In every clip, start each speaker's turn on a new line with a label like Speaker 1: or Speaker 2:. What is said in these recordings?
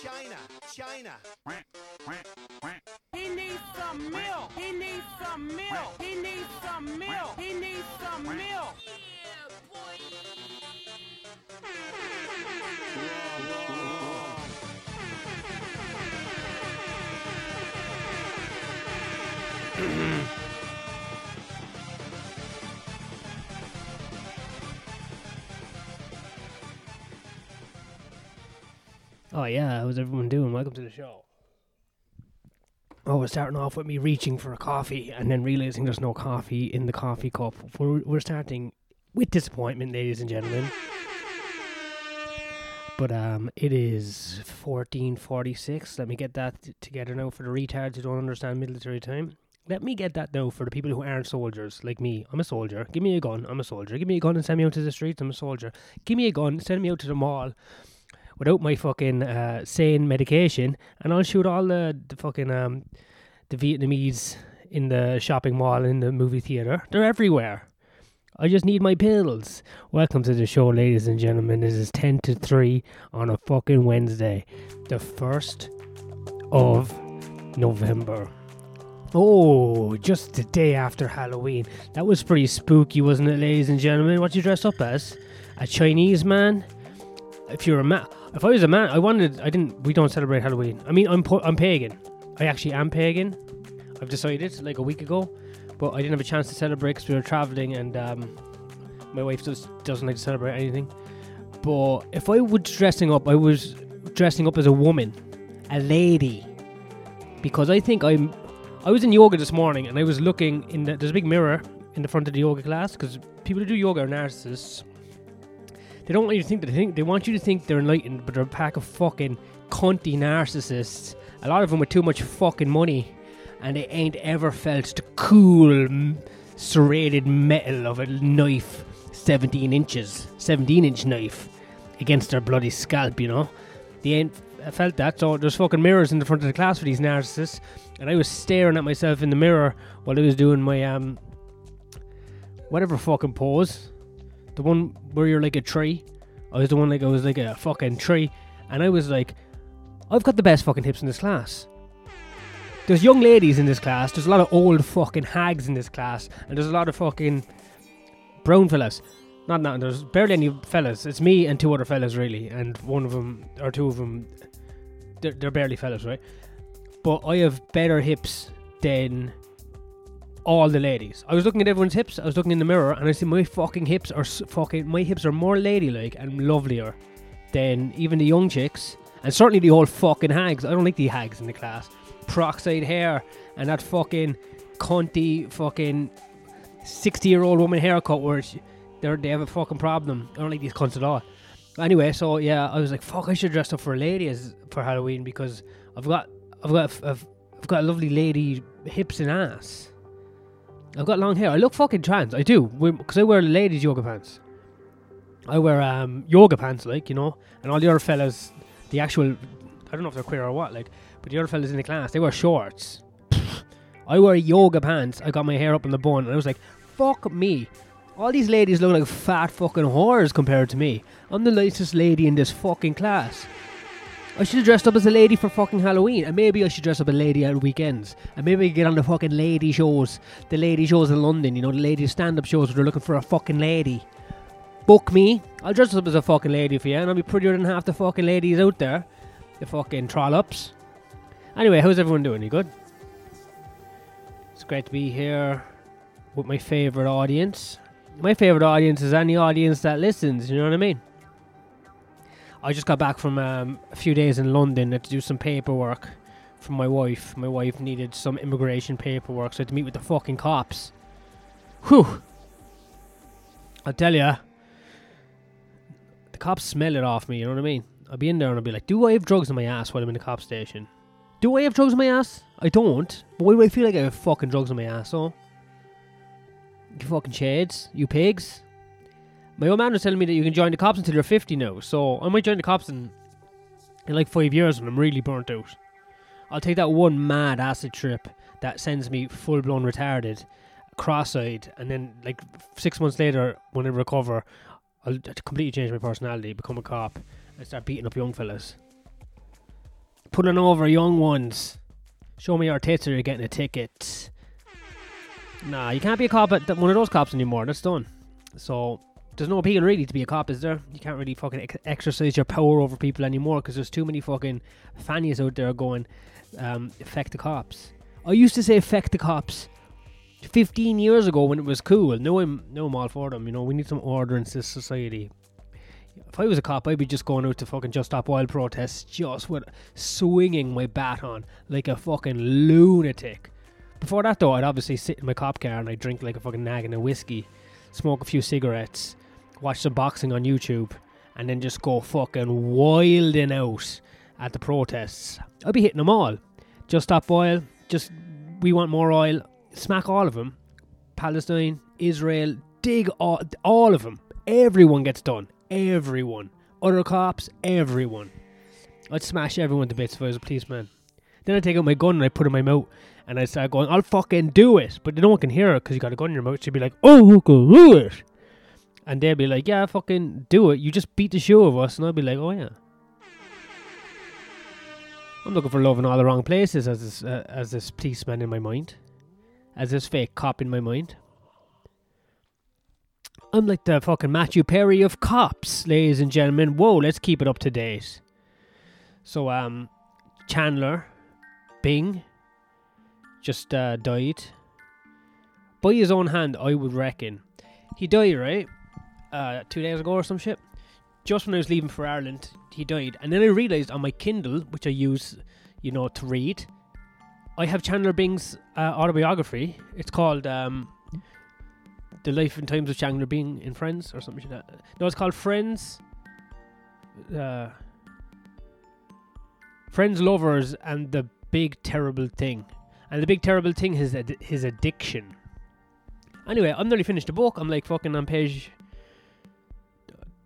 Speaker 1: China, China.
Speaker 2: He needs some milk. He needs some milk. He needs some milk.
Speaker 3: Oh yeah, how's everyone doing? Welcome to the show. Oh, we're starting off with me reaching for a coffee and then realizing there's no coffee in the coffee cup. We're, we're starting with disappointment, ladies and gentlemen. But um, it is fourteen forty six. Let me get that t- together now for the retards who don't understand military time. Let me get that now for the people who aren't soldiers like me. I'm a soldier. Give me a gun. I'm a soldier. Give me a gun and send me out to the streets. I'm a soldier. Give me a gun. Send me out to the mall without my fucking uh, sane medication, and I'll shoot all the, the fucking um, the Vietnamese in the shopping mall in the movie theater. They're everywhere. I just need my pills. Welcome to the show, ladies and gentlemen. This is ten to three on a fucking Wednesday, the first of November. Oh, just the day after Halloween. That was pretty spooky, wasn't it, ladies and gentlemen? What you dressed up as? A Chinese man? If you're a man, if I was a man, I wanted. I didn't. We don't celebrate Halloween. I mean, I'm I'm pagan. I actually am pagan. I've decided like a week ago, but I didn't have a chance to celebrate because we were traveling, and um, my wife just doesn't like to celebrate anything. But if I was dressing up, I was dressing up as a woman, a lady, because I think I'm. I was in yoga this morning, and I was looking in the. There's a big mirror in the front of the yoga class because people who do yoga are narcissists. They don't want you to think that they think they want you to think they're enlightened, but they're a pack of fucking cunty narcissists. A lot of them with too much fucking money, and they ain't ever felt the cool, serrated metal of a knife, 17 inches, 17 inch knife, against their bloody scalp. You know, they ain't f- felt that. So there's fucking mirrors in the front of the class for these narcissists, and I was staring at myself in the mirror while I was doing my um, whatever fucking pose the one where you're like a tree. I was the one like I was like a fucking tree, and I was like, I've got the best fucking hips in this class. There's young ladies in this class. There's a lot of old fucking hags in this class, and there's a lot of fucking brown fellas. Not now. There's barely any fellas. It's me and two other fellas really, and one of them or two of them, they're, they're barely fellas, right? But I have better hips than all the ladies. I was looking at everyone's hips. I was looking in the mirror, and I see my fucking hips are fucking. My hips are more ladylike and lovelier than even the young chicks, and certainly the old fucking hags. I don't like the hags in the class. Peroxide hair and that fucking cunty fucking sixty-year-old woman haircut where they're they have a fucking problem. I don't like these cunts at all. Anyway, so yeah, I was like, fuck, I should dress up for a lady as for Halloween because I've got, I've got, I've, I've got a lovely lady hips and ass. I've got long hair. I look fucking trans. I do because I wear ladies' yoga pants. I wear um, yoga pants, like you know, and all the other fellas, the actual, I don't know if they're queer or what, like, but the other fellas in the class, they wear shorts. I wear yoga pants. I got my hair up in the bun, and I was like, fuck me. All these ladies look like fat fucking whores compared to me. I'm the nicest lady in this fucking class. I should have dressed up as a lady for fucking Halloween, and maybe I should dress up a lady at weekends, and maybe I get on the fucking lady shows, the lady shows in London, you know, the lady stand-up shows where they're looking for a fucking lady. Book me, I'll dress up as a fucking lady for you, and I'll be prettier than half the fucking ladies out there, the fucking trollops. Anyway, how's everyone doing? You good? It's great to be here with my favourite audience. My favourite audience is any audience that listens, you know what I mean? I just got back from um, a few days in London to do some paperwork for my wife. My wife needed some immigration paperwork, so I had to meet with the fucking cops. Whew! I'll tell you, the cops smell it off me, you know what I mean? I'll be in there and I'll be like, do I have drugs in my ass while I'm in the cop station? Do I have drugs in my ass? I don't. But why do I feel like I have fucking drugs in my ass, oh? You fucking shades, you pigs. My old man was telling me that you can join the cops until you're 50 now, so I might join the cops in, in like five years when I'm really burnt out. I'll take that one mad acid trip that sends me full blown retarded, cross eyed, and then like six months later, when I recover, I'll completely change my personality, become a cop, and start beating up young fellas. Pulling over young ones. Show me your tits or you're getting a ticket. Nah, you can't be a cop at one of those cops anymore. That's done. So there's no appeal really to be a cop, is there? You can't really fucking ex- exercise your power over people anymore because there's too many fucking fannies out there going, um, affect the cops. I used to say affect the cops 15 years ago when it was cool. Now I'm, now I'm all for them. You know, we need some order in this society. If I was a cop, I'd be just going out to fucking Just Stop Oil protests, just with swinging my bat on like a fucking lunatic. Before that, though, I'd obviously sit in my cop car and I'd drink like a fucking nagging of whiskey, smoke a few cigarettes, watch some boxing on YouTube, and then just go fucking wilding out at the protests. I'll be hitting them all. Just Stop Oil, just we want more oil. Smack all of them. Palestine, Israel, dig all, all of them. Everyone gets done. Everyone. Other cops, everyone. I'd smash everyone to bits if I was a policeman. Then I'd take out my gun and I'd put it in my mouth and I'd start going, I'll fucking do it. But no one can hear it because you got a gun in your mouth. She'd be like, oh, who can do it? And they'd be like, yeah, fucking do it. You just beat the show of us. And I'd be like, oh, yeah. I'm looking for love in all the wrong places as this, uh, as this policeman in my mind. As this fake cop in my mind. I'm like the fucking Matthew Perry of cops, ladies and gentlemen. Whoa, let's keep it up to date. So, um, Chandler Bing just uh, died by his own hand, I would reckon. He died, right? Uh, two days ago or some shit. Just when I was leaving for Ireland, he died. And then I realised on my Kindle, which I use, you know, to read, I have Chandler Bing's uh, autobiography. It's called um, The Life and Times of Chandler Bing in Friends or something like that. No, it's called Friends. Uh, Friends, Lovers, and the Big Terrible Thing. And the big terrible thing is his addiction. Anyway, I'm nearly finished the book. I'm like fucking on page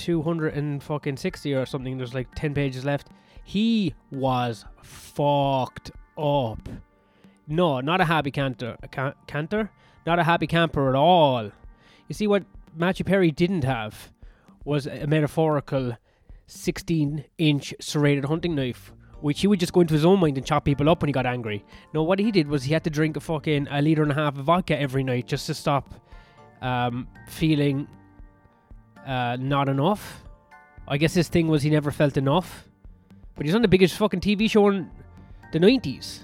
Speaker 3: 200 and fucking 60 or something. There's like 10 pages left. He was fucked up. No, not a happy canter. A ca- canter? Not a happy camper at all. You see, what Matthew Perry didn't have was a metaphorical 16 inch serrated hunting knife, which he would just go into his own mind and chop people up when he got angry. No, what he did was he had to drink a fucking a liter and a half of vodka every night just to stop um, feeling uh, not enough. I guess his thing was he never felt enough. But he's on the biggest fucking TV show in the 90s.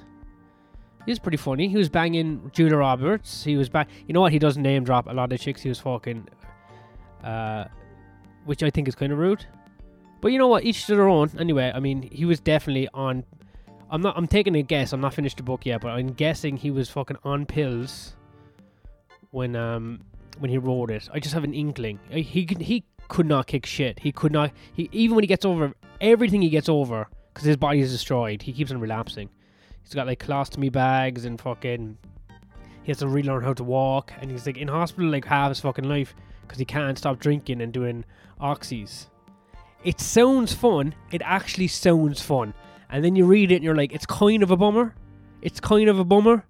Speaker 3: He was pretty funny. He was banging Julia Roberts. He was back. You know what? He doesn't name drop a lot of chicks he was fucking. Uh, which I think is kind of rude. But you know what? Each to their own. Anyway, I mean, he was definitely on. I'm not. I'm taking a guess. I'm not finished the book yet, but I'm guessing he was fucking on pills when um when he wrote it. I just have an inkling. He he could not kick shit. He could not. He even when he gets over everything, he gets over because his body is destroyed. He keeps on relapsing. He's got like colostomy bags and fucking. He has to relearn how to walk, and he's like in hospital like half his fucking life because he can't stop drinking and doing oxys. It sounds fun. It actually sounds fun. And then you read it and you're like, it's kind of a bummer. It's kind of a bummer.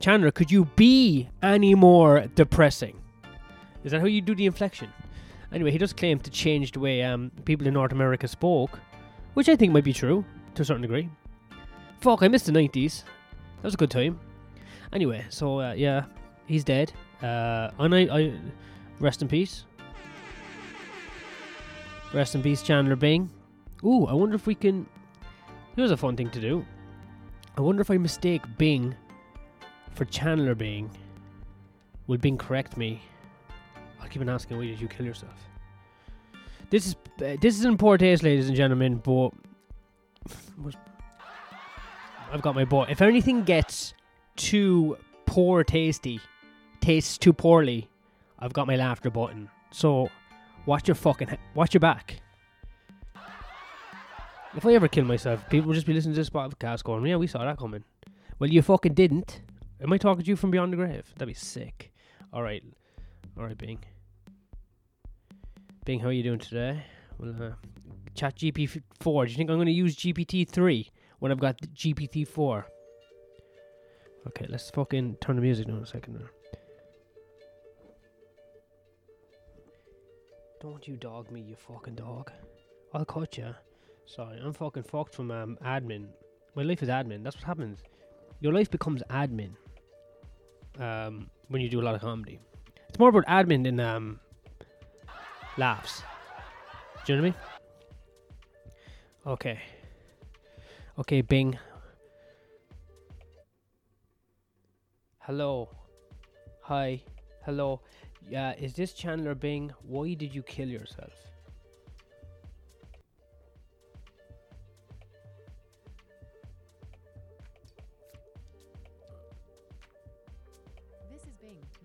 Speaker 3: Chandler, could you be any more depressing? Is that how you do the inflection? Anyway, he does claim to change the way um, people in North America spoke, which I think might be true to a certain degree. Fuck, I missed the 90s. That was a good time. Anyway, so uh, yeah, he's dead. Uh, and I, I rest in peace. Rest in peace, Chandler Bing. Ooh, I wonder if we can. Here's a fun thing to do. I wonder if I mistake Bing for Chandler being, Will Bing correct me? I'll keep on asking, why did you kill yourself? This is uh, this is in poor taste, ladies and gentlemen. But I've got my but. If anything gets too poor tasty, tastes too poorly, I've got my laughter button. So watch your fucking he- watch your back. If I ever kill myself, people will just be listening to this podcast going, "Yeah, we saw that coming." Well, you fucking didn't. Am I talking to you from beyond the grave? That'd be sick. All right, all right, Bing. Bing, how are you doing today? Well, uh, Chat GPT four. Do you think I'm going to use GPT three when I've got GPT four? Okay, let's fucking turn the music down a second. There. Don't you dog me, you fucking dog. I'll cut you. Sorry, I'm fucking fucked from um, admin. My life is admin. That's what happens. Your life becomes admin um, when you do a lot of comedy. It's more about admin than um, laughs. Do you know what I mean? Okay. Okay, Bing. Hello. Hi. Hello. Yeah, is this Chandler Bing? Why did you kill yourself?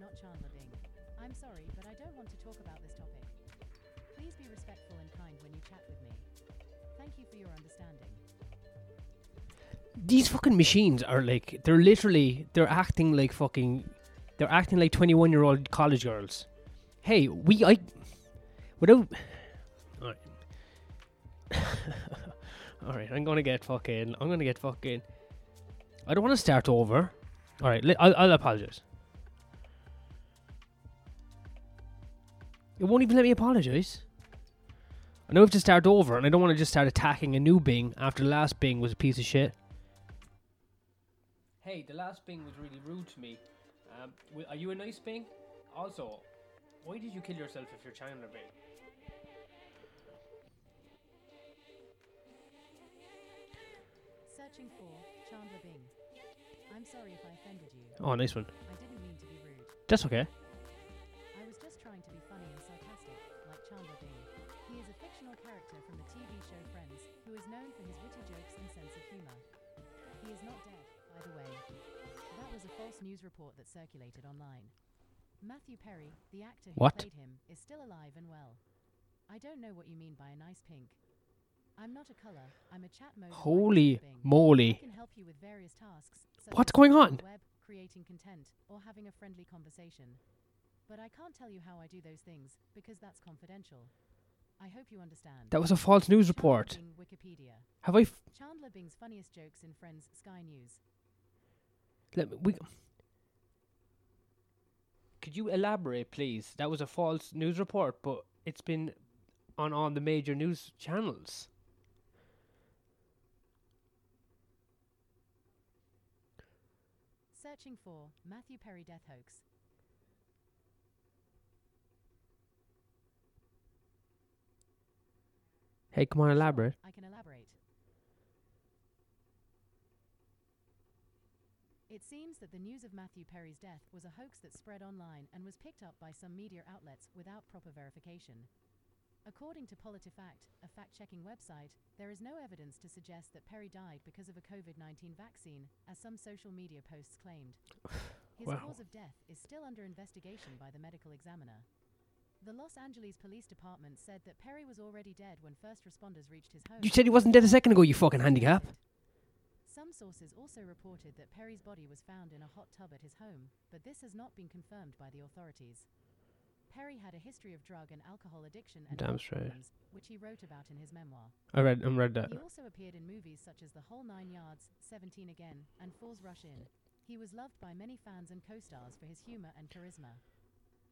Speaker 1: Not Chandler Bing. I'm sorry, but I don't want to talk about this topic. Please be respectful and kind when you chat with me. Thank you for your understanding.
Speaker 3: These fucking machines are like they're literally they're acting like fucking they're acting like 21 year old college girls. Hey, we I without Alright. Alright, I'm gonna get fucking I'm gonna get fucking I don't want to start over. Alright, I'll, I'll apologize. It won't even let me apologize. I know I have to start over, and I don't want to just start attacking a new Bing after the last Bing was a piece of shit. Hey, the last Bing was really rude to me. Um, are you a nice Bing? Also, why did you kill yourself if you're Chandler Bing?
Speaker 1: Searching for Chandler Bing. I'm sorry if I offended you.
Speaker 3: Oh, nice one.
Speaker 1: I didn't mean to be rude.
Speaker 3: That's okay.
Speaker 1: Character from the TV show Friends, who is known for his witty jokes and sense of humor. He is not dead, by the way. That was a false news report that circulated online. Matthew Perry, the actor who
Speaker 3: What?
Speaker 1: played him, is still alive and well. I don't know what you mean by a nice pink. I'm not a color. I'm a chat mode.
Speaker 3: Holy moly.
Speaker 1: can help you with various tasks.
Speaker 3: What's going on?
Speaker 1: Web, creating content, or having a friendly conversation. But I can't tell you how I do those things because that's confidential.
Speaker 3: That was a false news report. Have I? F-
Speaker 1: Chandler Bing's funniest jokes in Friends Sky News.
Speaker 3: let me, we. Could you elaborate, please? That was a false news report, but it's been on all the major news channels.
Speaker 1: Searching for Matthew Perry death hoax.
Speaker 3: Hey, come on, elaborate.
Speaker 1: I can elaborate. It seems that the news of Matthew Perry's death was a hoax that spread online and was picked up by some media outlets without proper verification. According to PolitiFact, a fact checking website, there is no evidence to suggest that Perry died because of a COVID 19 vaccine, as some social media posts claimed. His
Speaker 3: Wow.
Speaker 1: cause of death is still under investigation by the medical examiner. The Los Angeles Police Department said that Perry was already dead when first responders reached his home.
Speaker 3: You said he wasn't dead a second ago, you fucking handicap.
Speaker 1: Some sources also reported that Perry's body was found in a hot tub at his home, but this has not been confirmed by the authorities. Perry had a history of drug and alcohol addiction and
Speaker 3: Damn
Speaker 1: health
Speaker 3: straight.
Speaker 1: problems, which he wrote about in his memoir.
Speaker 3: I read, I read that.
Speaker 1: He also appeared in movies such as The Whole Nine Yards, 17 Again, and Fools Rush In. He was loved by many fans and co-stars for his humor and charisma.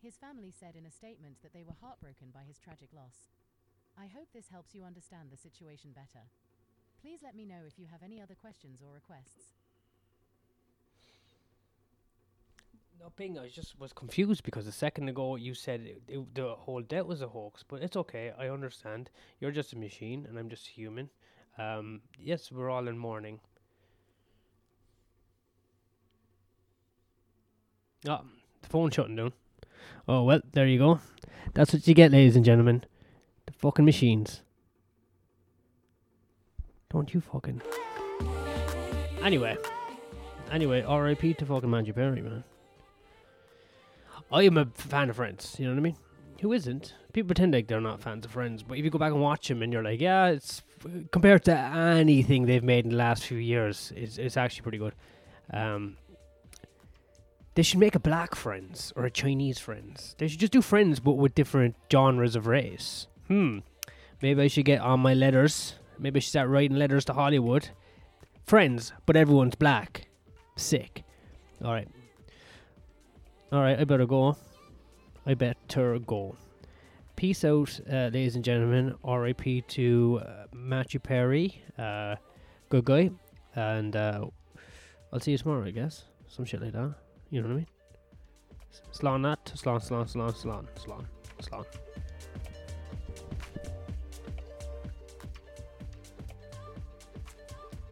Speaker 1: His family said in a statement that they were heartbroken by his tragic loss. I hope this helps you understand the situation better. Please let me know if you have any other questions or requests.
Speaker 3: No, Bing, I just was confused because a second ago you said it, it, the whole debt was a hoax, but it's okay. I understand. You're just a machine, and I'm just human. Um, yes, we're all in mourning. Ah, the phone's shutting down. Oh well, there you go. That's what you get, ladies and gentlemen. The fucking machines. Don't you fucking. Anyway, anyway, R.I.P. to fucking Matthew Perry, man. I am a fan of Friends. You know what I mean? Who isn't? People pretend like they're not fans of Friends, but if you go back and watch them, and you're like, yeah, it's compared to anything they've made in the last few years, it's it's actually pretty good. Um, they should make a black Friends or a Chinese Friends. They should just do Friends, but with different genres of race. Hmm. Maybe I should get on my letters. Maybe I should start writing letters to Hollywood. Friends, but everyone's black. Sick. All right. All right, I better go. I better go. Peace out, uh, ladies and gentlemen. R.I.P. to uh, Matthew Perry. Uh, good guy. And uh, I'll see you tomorrow, I guess. Some shit like that. You know what I mean? Slán that. Slán, slán, slán, slán, slán, slán.